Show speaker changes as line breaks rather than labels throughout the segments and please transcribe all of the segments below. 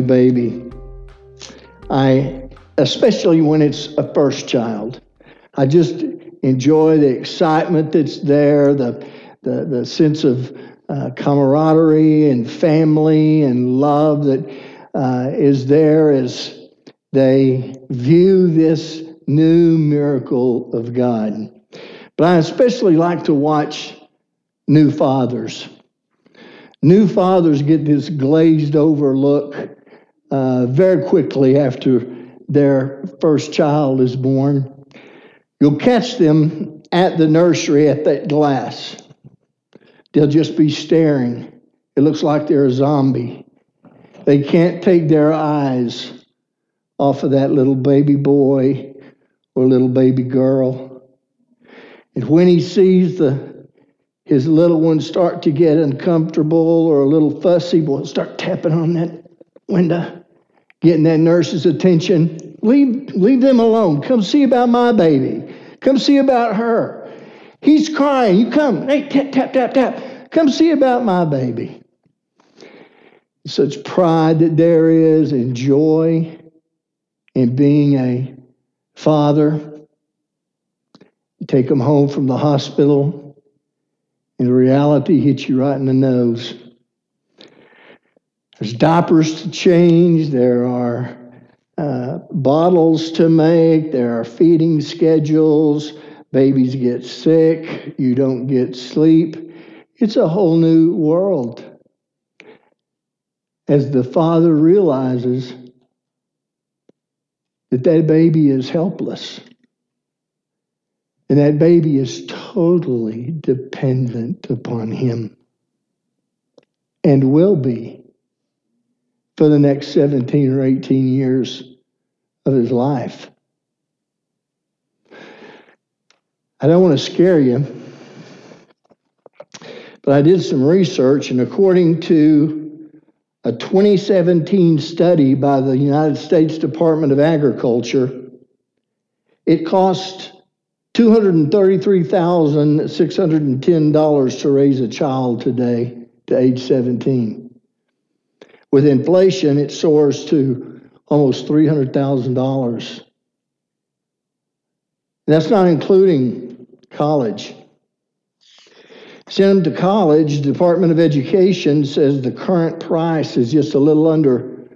new baby. I, especially when it's a first child, I just enjoy the excitement that's there, the, the, the sense of uh, camaraderie and family and love that uh, is there as they view this new miracle of God. But I especially like to watch new fathers. New fathers get this glazed over look uh, very quickly after their first child is born. You'll catch them at the nursery at that glass. They'll just be staring. It looks like they're a zombie. They can't take their eyes off of that little baby boy or little baby girl. And when he sees the his little one start to get uncomfortable or a little fussy, will start tapping on that window, getting that nurse's attention. Leave, leave them alone. Come see about my baby. Come see about her. He's crying. You come. Hey, tap, tap, tap, tap. Come see about my baby. Such pride that there is and joy in being a father. You take them home from the hospital and the reality hits you right in the nose. There's diapers to change, there are uh, bottles to make, there are feeding schedules, babies get sick, you don't get sleep. It's a whole new world. As the father realizes that that baby is helpless. And that baby is totally dependent upon him and will be for the next 17 or 18 years of his life. I don't want to scare you, but I did some research, and according to a 2017 study by the United States Department of Agriculture, it cost $233,610 to raise a child today to age 17. With inflation, it soars to almost $300,000. That's not including college. Send them to college, the Department of Education says the current price is just a little under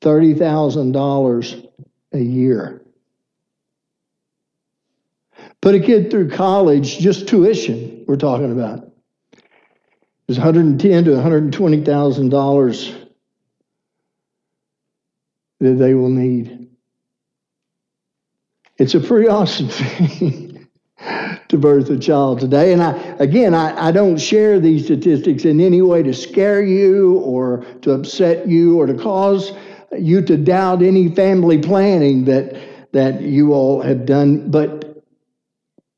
$30,000 a year. Put a kid through college, just tuition, we're talking about. It's 110 to 120 thousand dollars that they will need. It's a pretty awesome thing to birth a child today. And I again I, I don't share these statistics in any way to scare you or to upset you or to cause you to doubt any family planning that that you all have done. But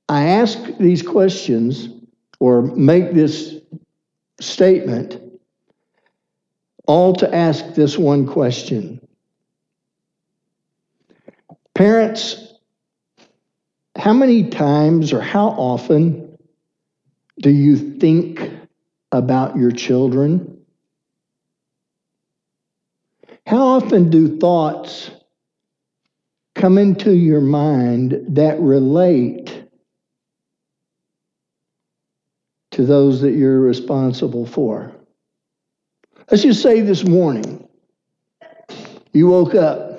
I ask these questions or make this statement all to ask this one question. Parents, how many times or how often do you think about your children? How often do thoughts come into your mind that relate to those that you're responsible for. Let's just say this morning, you woke up.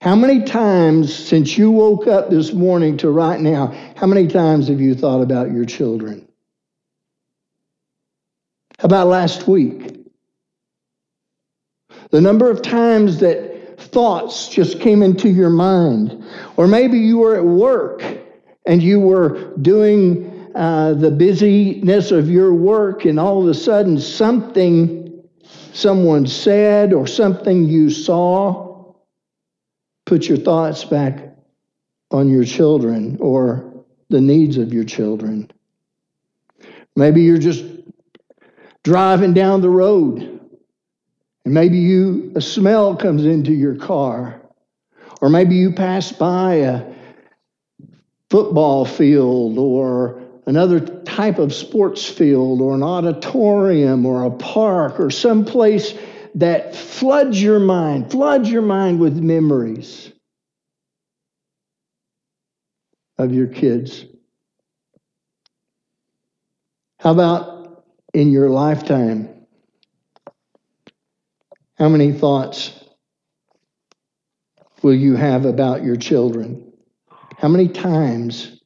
How many times since you woke up this morning to right now, how many times have you thought about your children? How about last week? The number of times that thoughts just came into your mind. Or maybe you were at work and you were doing uh, the busyness of your work, and all of a sudden something someone said or something you saw, put your thoughts back on your children or the needs of your children. Maybe you're just driving down the road and maybe you a smell comes into your car or maybe you pass by a football field or another type of sports field or an auditorium or a park or some place that floods your mind, floods your mind with memories of your kids. How about in your lifetime? How many thoughts will you have about your children? How many times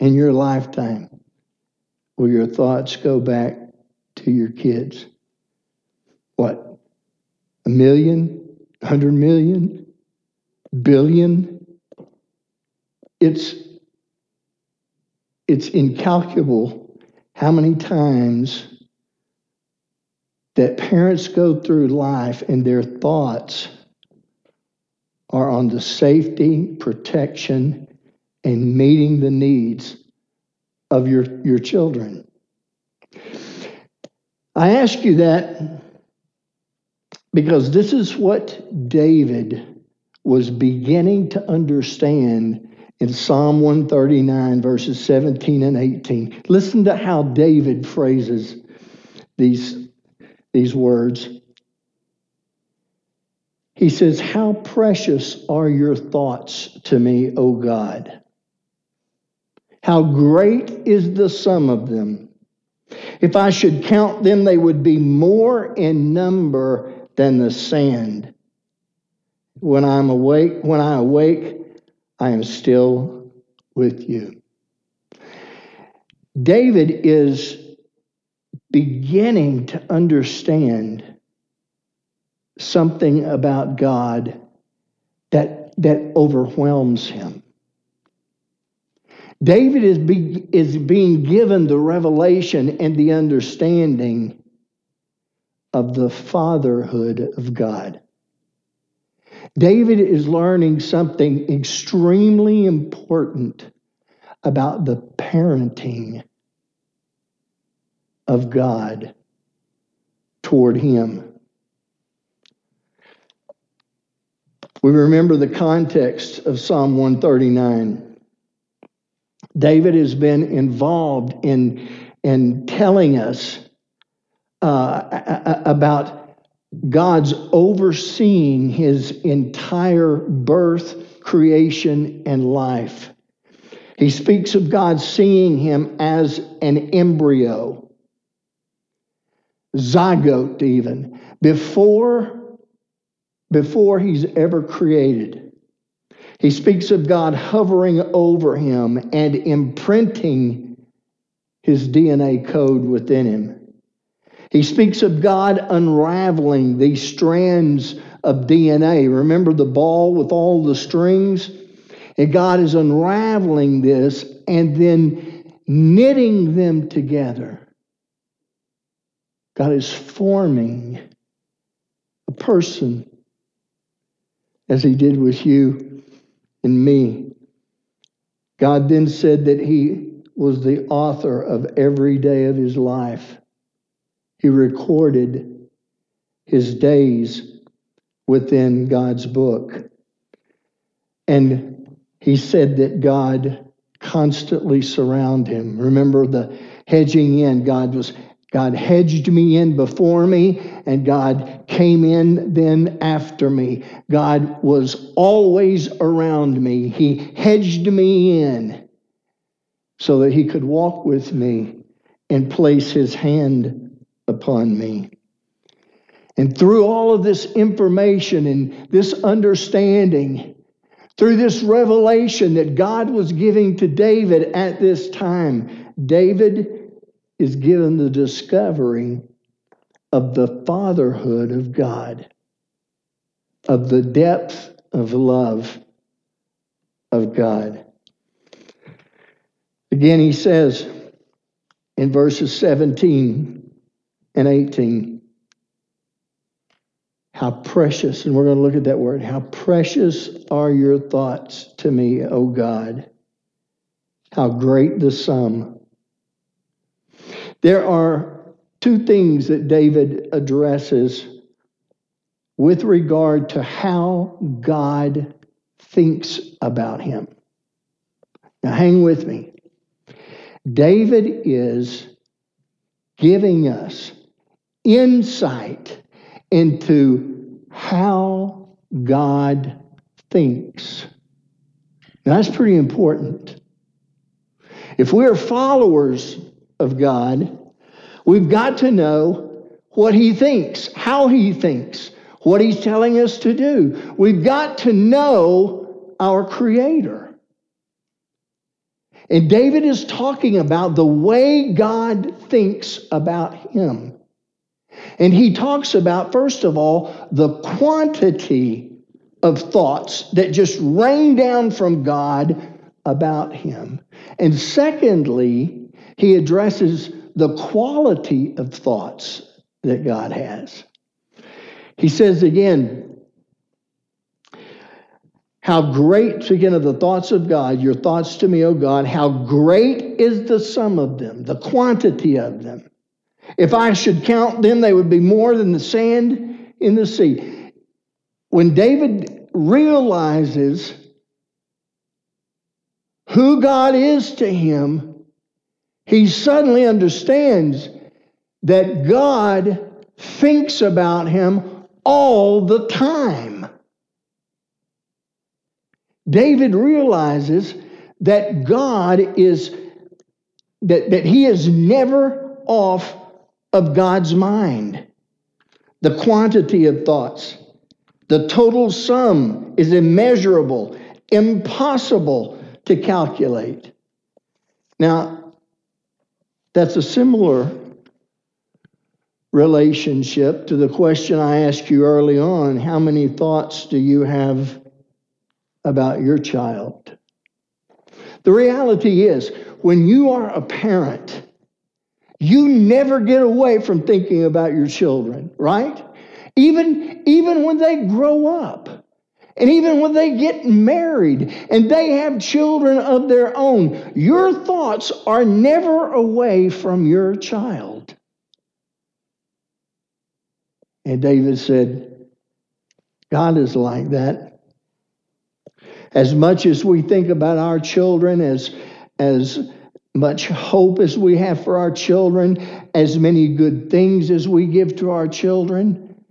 in your lifetime will your thoughts go back to your kids? What? A million? Hundred million? It's it's incalculable how many times that parents go through life and their thoughts are on the safety, protection, and meeting the needs of your, your children. I ask you that because this is what David was beginning to understand in Psalm 139, verses 17 and 18. Listen to how David phrases these, these words. He says, How precious are your thoughts to me, O God! How great is the sum of them! If I should count them, they would be more in number than the sand. When I'm awake, when I awake, I am still with you. David is beginning to understand something about God that, that overwhelms him. David is, be, is being given the revelation and the understanding of the fatherhood of God. David is learning something extremely important about the parenting of God toward him. We remember the context of Psalm 139. David has been involved in, in telling us uh, about God's overseeing his entire birth, creation, and life. He speaks of God seeing him as an embryo, zygote, even, before before he's ever created. He speaks of God hovering over him and imprinting his DNA code within him. He speaks of God unraveling these strands of DNA. Remember the ball with all the strings? And God is unraveling this and then knitting them together. God is forming a person as he did with you and me. God then said that he was the author of every day of his life. He recorded his days within God's book. And he said that God constantly surround him. Remember the hedging in. God was God hedged me in before me, and God came in then after me. God was always around me. He hedged me in so that He could walk with me and place His hand upon me. And through all of this information and this understanding, through this revelation that God was giving to David at this time, David is given the discovery of the fatherhood of God, of the depth of love of God. Again, he says in verses 17 and 18, how precious, and we're going to look at that word, how precious are your thoughts to me, O God. How great the sum there are two things that David addresses with regard to how God thinks about him. Now, hang with me. David is giving us insight into how God thinks. Now, that's pretty important. If we are followers of God, we've got to know what He thinks, how He thinks, what He's telling us to do. We've got to know our Creator. And David is talking about the way God thinks about him. And he talks about, first of all, the quantity of thoughts that just rain down from God about him. And secondly, he addresses the quality of thoughts that God has. He says again, how great, speaking of the thoughts of God, your thoughts to me, O God, how great is the sum of them, the quantity of them. If I should count them, they would be more than the sand in the sea. When David realizes who God is to him, he suddenly understands that God thinks about him all the time. David realizes that God is, that, that he is never off of God's mind. The quantity of thoughts, the total sum is immeasurable, impossible to calculate. Now, that's a similar relationship to the question I asked you early on how many thoughts do you have about your child. The reality is, when you are a parent, you never get away from thinking about your children, right? Even, even when they grow up. And even when they get married and they have children of their own, your thoughts are never away from your child. And David said, God is like that. As much as we think about our children, as, as much hope as we have for our children, as many good things as we give to our children,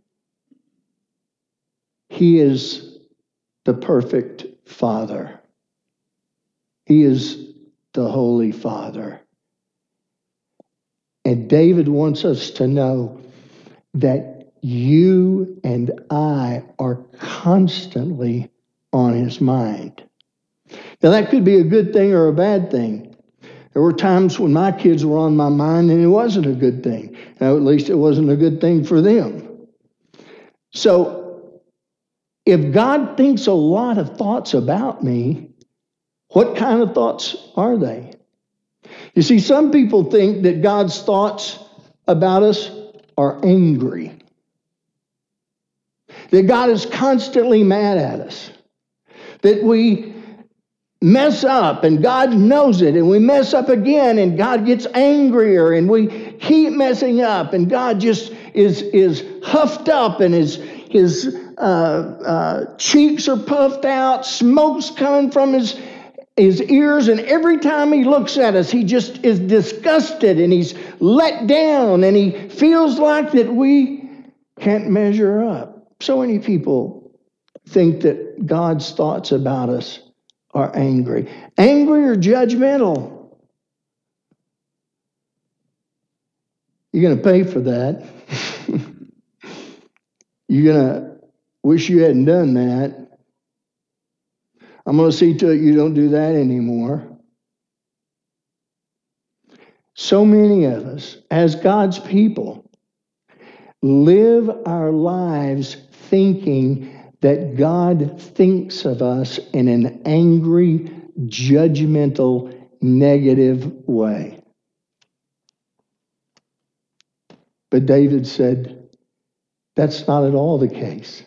He is the perfect Father. He is the Holy Father. And David wants us to know that you and I are constantly on his mind. Now, that could be a good thing or a bad thing. There were times when my kids were on my mind and it wasn't a good thing. Now, at least it wasn't a good thing for them. So, if God thinks a lot of thoughts about me, what kind of thoughts are they? You see, some people think that God's thoughts about us are angry, that God is constantly mad at us that we mess up and God knows it and we mess up again and God gets angrier and we keep messing up and God just is is huffed up and his his uh, uh, cheeks are puffed out, smoke's coming from his his ears, and every time he looks at us, he just is disgusted and he's let down and he feels like that we can't measure up. So many people think that God's thoughts about us are angry. Angry or judgmental. You're going to pay for that. You're going to wish you hadn't done that. I'm going to see to it you don't do that anymore. So many of us, as God's people, live our lives thinking that God thinks of us in an angry, judgmental, negative way. But David said, that's not at all the case.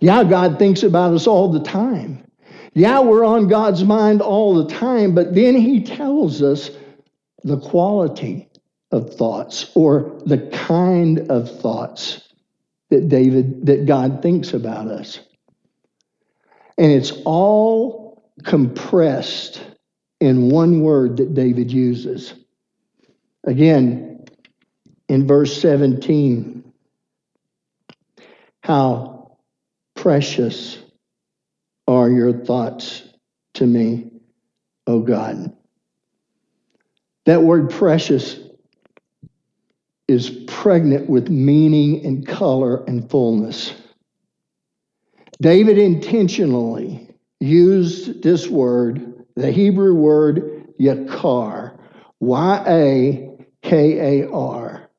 Yeah, God thinks about us all the time. Yeah, we're on God's mind all the time, but then he tells us the quality of thoughts or the kind of thoughts that David, that God thinks about us. And it's all compressed in one word that David uses. Again, in verse 17, how precious are your thoughts to me, O God. That word precious is pregnant with meaning and color and fullness. David intentionally used this word, the Hebrew word yakar, Y A K A R.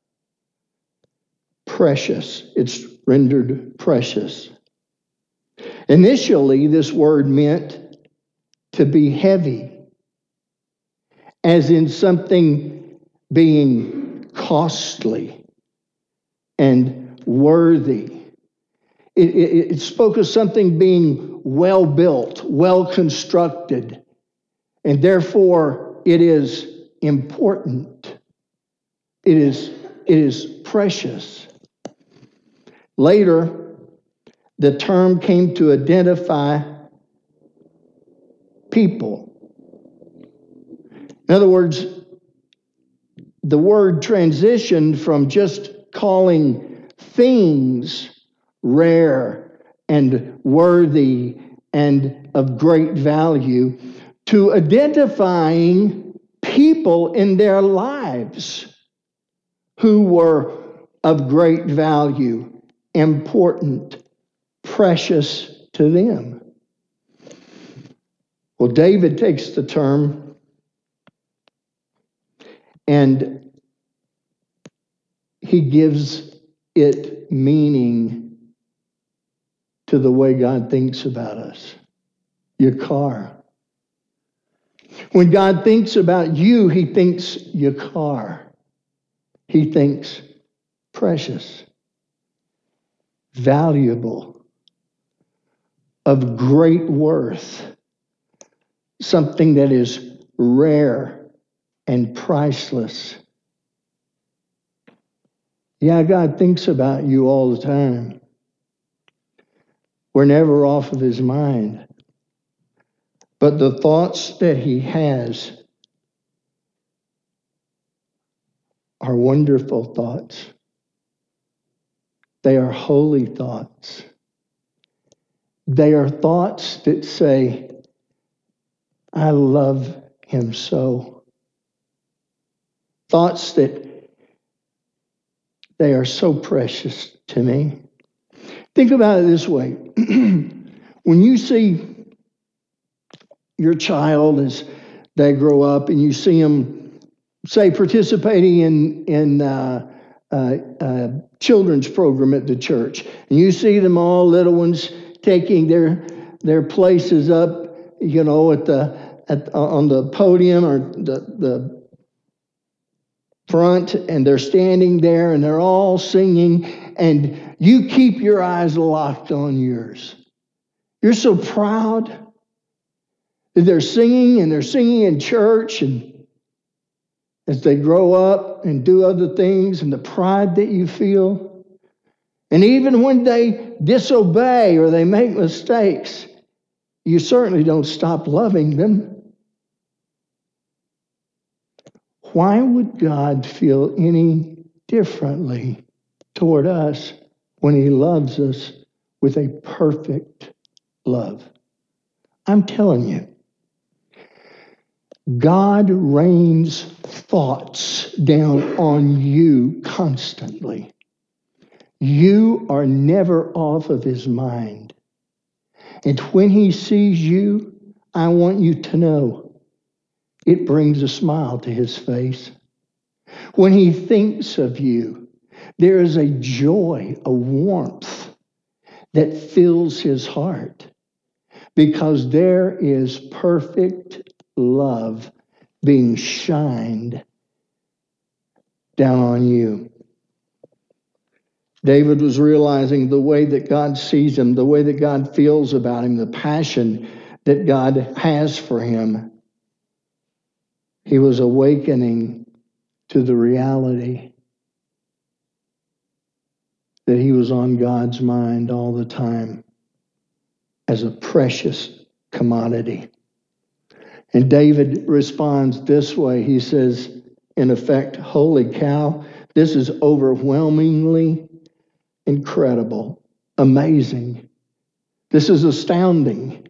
Precious. It's rendered precious. Initially, this word meant to be heavy, as in something being costly and worthy. It, it, it, spoke of something being well built, well constructed, and therefore it is important. It is, it is precious. Later, the term came to identify people. In other words, the word transitioned from just calling things rare and worthy and of great value to identifying people in their lives who were of great value, important, precious to them. Well, David takes the term and he gives it meaning to the way God thinks about us. Yakar. When God thinks about you, he thinks yakar. He thinks precious, valuable, of great worth, something that is rare and priceless. Yeah, God thinks about you all the time. We're never off of his mind. But the thoughts that he has are wonderful thoughts. They are holy thoughts. They are thoughts that say, I love him so. Thoughts that they are so precious to me. Think about it this way when you see your child as they grow up and you see them, say, participating in, in uh, uh, uh, children's program at the church, and you see them all, little ones, taking their, their places up, you know, at the, at, on the podium or the, the front and they're standing there and they're all singing and you keep your eyes locked on yours. You're so proud that they're singing and they're singing in church and as they grow up and do other things and the pride that you feel. And even when they disobey or they make mistakes, you certainly don't stop loving them. Why would God feel any differently toward us when He loves us with a perfect love? I'm telling you, God rains thoughts down on you constantly. You are never off of His mind. And when He sees you, I want you to know it brings a smile to his face. When he thinks of you, there is a joy, a warmth that fills his heart because there is perfect love being shined down on you. David was realizing the way that God sees him, the way that God feels about him, the passion that God has for him. He was awakening to the reality that he was on God's mind all the time as a precious commodity. And David responds this way He says, in effect, Holy cow, this is overwhelmingly incredible, amazing. This is astounding.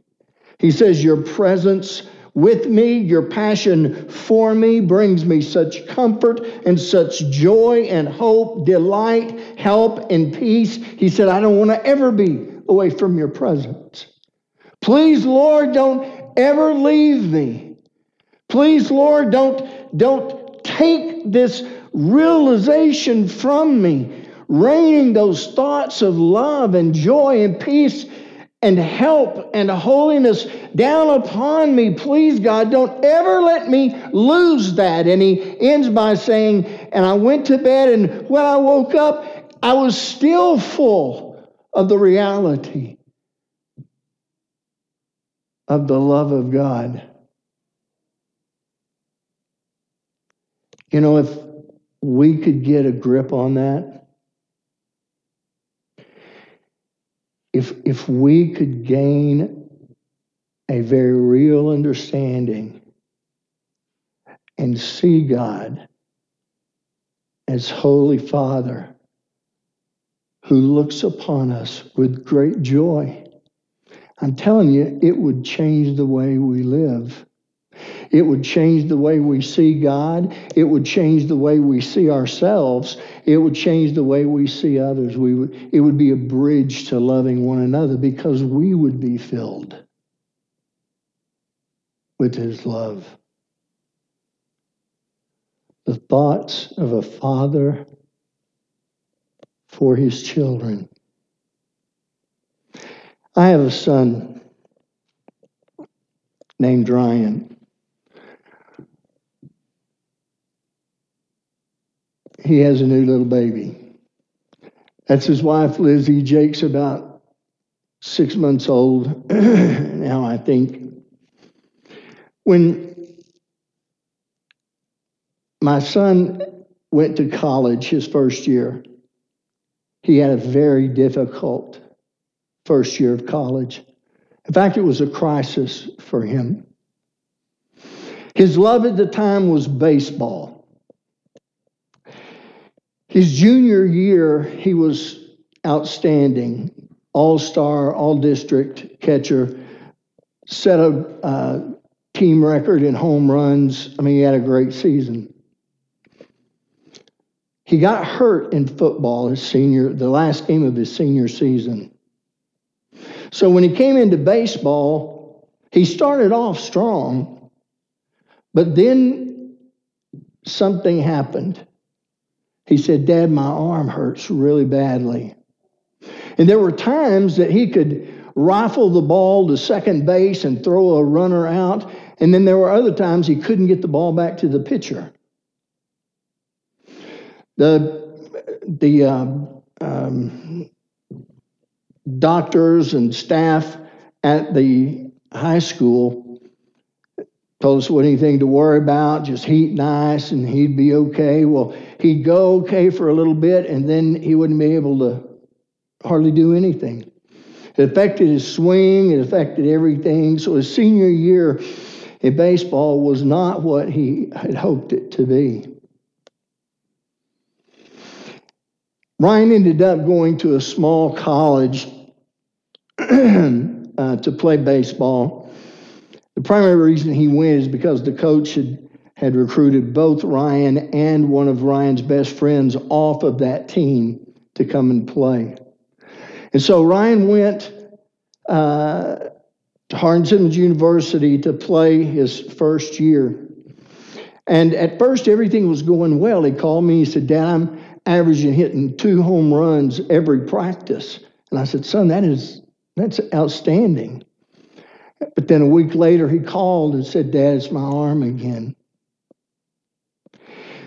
He says, Your presence with me, your passion for me brings me such comfort and such joy and hope, delight, help, and peace. He said, I don't want to ever be away from your presence. Please, Lord, don't ever leave me. Please, Lord, don't, don't take this realization from me, raining those thoughts of love and joy and peace and help and holiness down upon me. Please, God, don't ever let me lose that. And he ends by saying, And I went to bed, and when I woke up, I was still full of the reality of the love of God. You know, if we could get a grip on that, if, if we could gain a very real understanding and see God as Holy Father who looks upon us with great joy, I'm telling you, it would change the way we live. It would change the way we see God. It would change the way we see ourselves. It would change the way we see others. We would, it would be a bridge to loving one another because we would be filled with His love. The thoughts of a father for his children. I have a son named Ryan. He has a new little baby. That's his wife, Lizzie. Jake's about six months old now, I think. When my son went to college his first year, he had a very difficult first year of college. In fact, it was a crisis for him. His love at the time was baseball. His junior year, he was outstanding, all star, all district catcher, set a uh, team record in home runs. I mean, he had a great season. He got hurt in football his senior, the last game of his senior season. So when he came into baseball, he started off strong, but then something happened. He said, Dad, my arm hurts really badly. And there were times that he could rifle the ball to second base and throw a runner out. And then there were other times he couldn't get the ball back to the pitcher. The, the um, um, doctors and staff at the high school told us what anything to worry about, just heat nice and he'd be okay. Well, he'd go okay for a little bit and then he wouldn't be able to hardly do anything. It affected his swing, it affected everything. So his senior year in baseball was not what he had hoped it to be. Ryan ended up going to a small college uh, to play baseball. The primary reason he went is because the coach had, had recruited both Ryan and one of Ryan's best friends off of that team to come and play. And so Ryan went uh, to Hardin Simmons University to play his first year. And at first, everything was going well. He called me. He said, Dad, I'm averaging hitting two home runs every practice. And I said, Son, that is that's outstanding. But then a week later, he called and said, Dad, it's my arm again.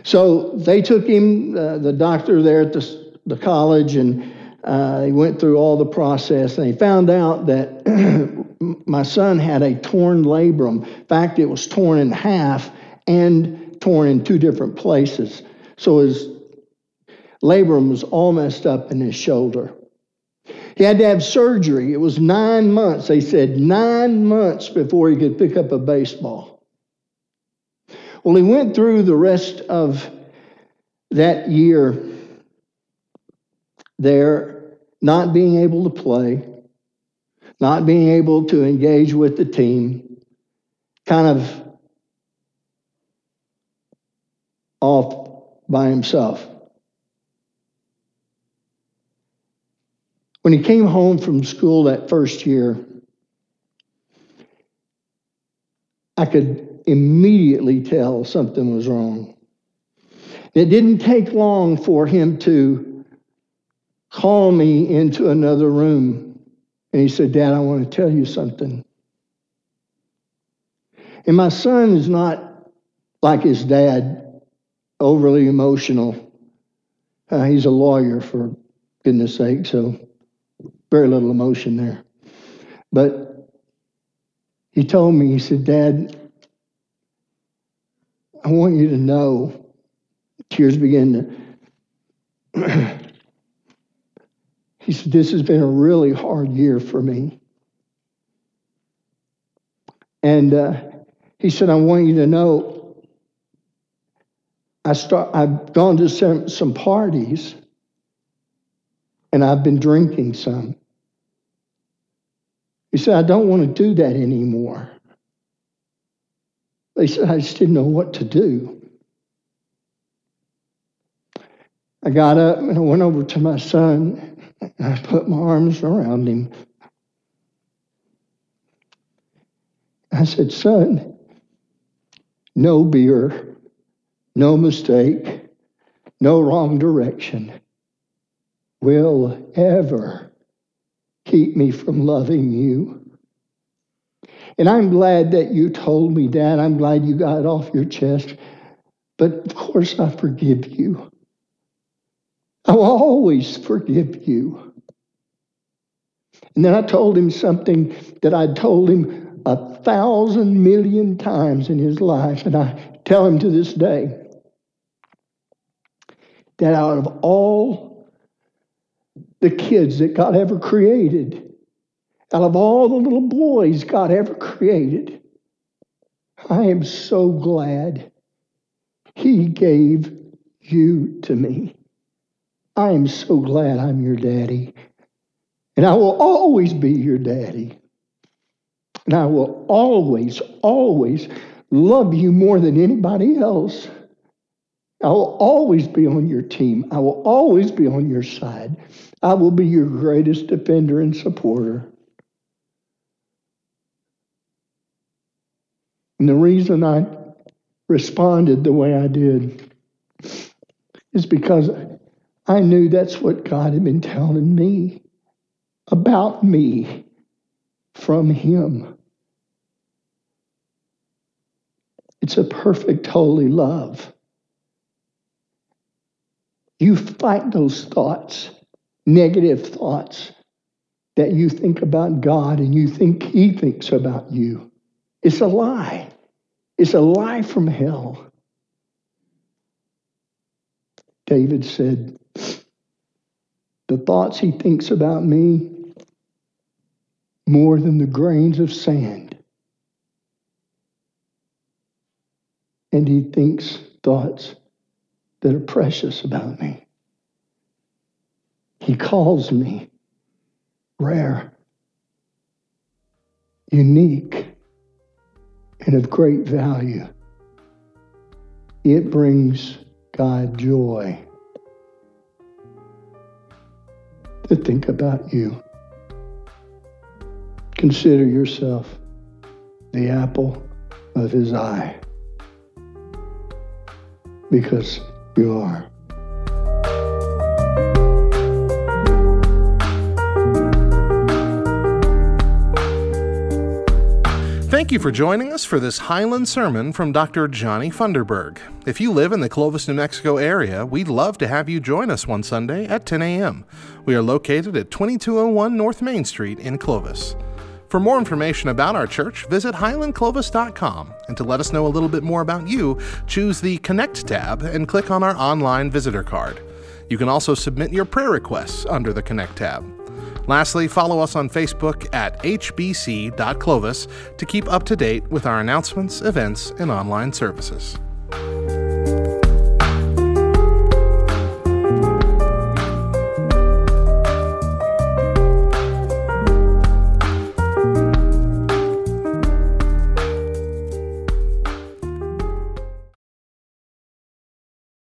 So they took him, uh, the doctor there at the, the college, and uh, he went through all the process. And he found out that my son had a torn labrum. In fact, it was torn in half and torn in two different places. So his labrum was all messed up in his shoulder. He had to have surgery. It was nine months. They said nine months before he could pick up a baseball. Well, he went through the rest of that year there, not being able to play, not being able to engage with the team, kind of off by himself. When he came home from school that first year, I could immediately tell something was wrong. It didn't take long for him to call me into another room. And he said, Dad, I want to tell you something. And my son is not like his dad, overly emotional. Uh, he's a lawyer, for goodness sake, so very little emotion there. But he told me, he said, Dad, I want you to know. Tears began to. he said, This has been a really hard year for me. And uh, he said, I want you to know I start, I've gone to some, some parties and I've been drinking some. He said, I don't want to do that anymore. They said, I just didn't know what to do. I got up and I went over to my son and I put my arms around him. I said, Son, no beer, no mistake, no wrong direction will ever keep me from loving you. And I'm glad that you told me, Dad. I'm glad you got it off your chest. But of course, I forgive you. I will always forgive you. And then I told him something that I'd told him a thousand million times in his life, and I tell him to this day that out of all the kids that God ever created, out of all the little boys God ever created, I am so glad He gave you to me. I am so glad I'm your daddy. And I will always be your daddy. And I will always, always love you more than anybody else. I will always be on your team. I will always be on your side. I will be your greatest defender and supporter. And the reason I responded the way I did is because I knew that's what God had been telling me about me from Him. It's a perfect, holy love. You fight those thoughts, negative thoughts that you think about God and you think He thinks about you. It's a lie. It's a lie from hell. David said, The thoughts he thinks about me more than the grains of sand. And he thinks thoughts that are precious about me. He calls me rare, unique and of great value. It brings God joy to think about you. Consider yourself the apple of his eye because you are.
Thank you for joining us for this Highland sermon from Dr. Johnny Funderburg. If you live in the Clovis, New Mexico area, we'd love to have you join us one Sunday at 10 a.m. We are located at 2201 North Main Street in Clovis. For more information about our church, visit highlandclovis.com. And to let us know a little bit more about you, choose the Connect tab and click on our online visitor card. You can also submit your prayer requests under the Connect tab. Lastly, follow us on Facebook at hbc.clovis to keep up to date with our announcements, events, and online services.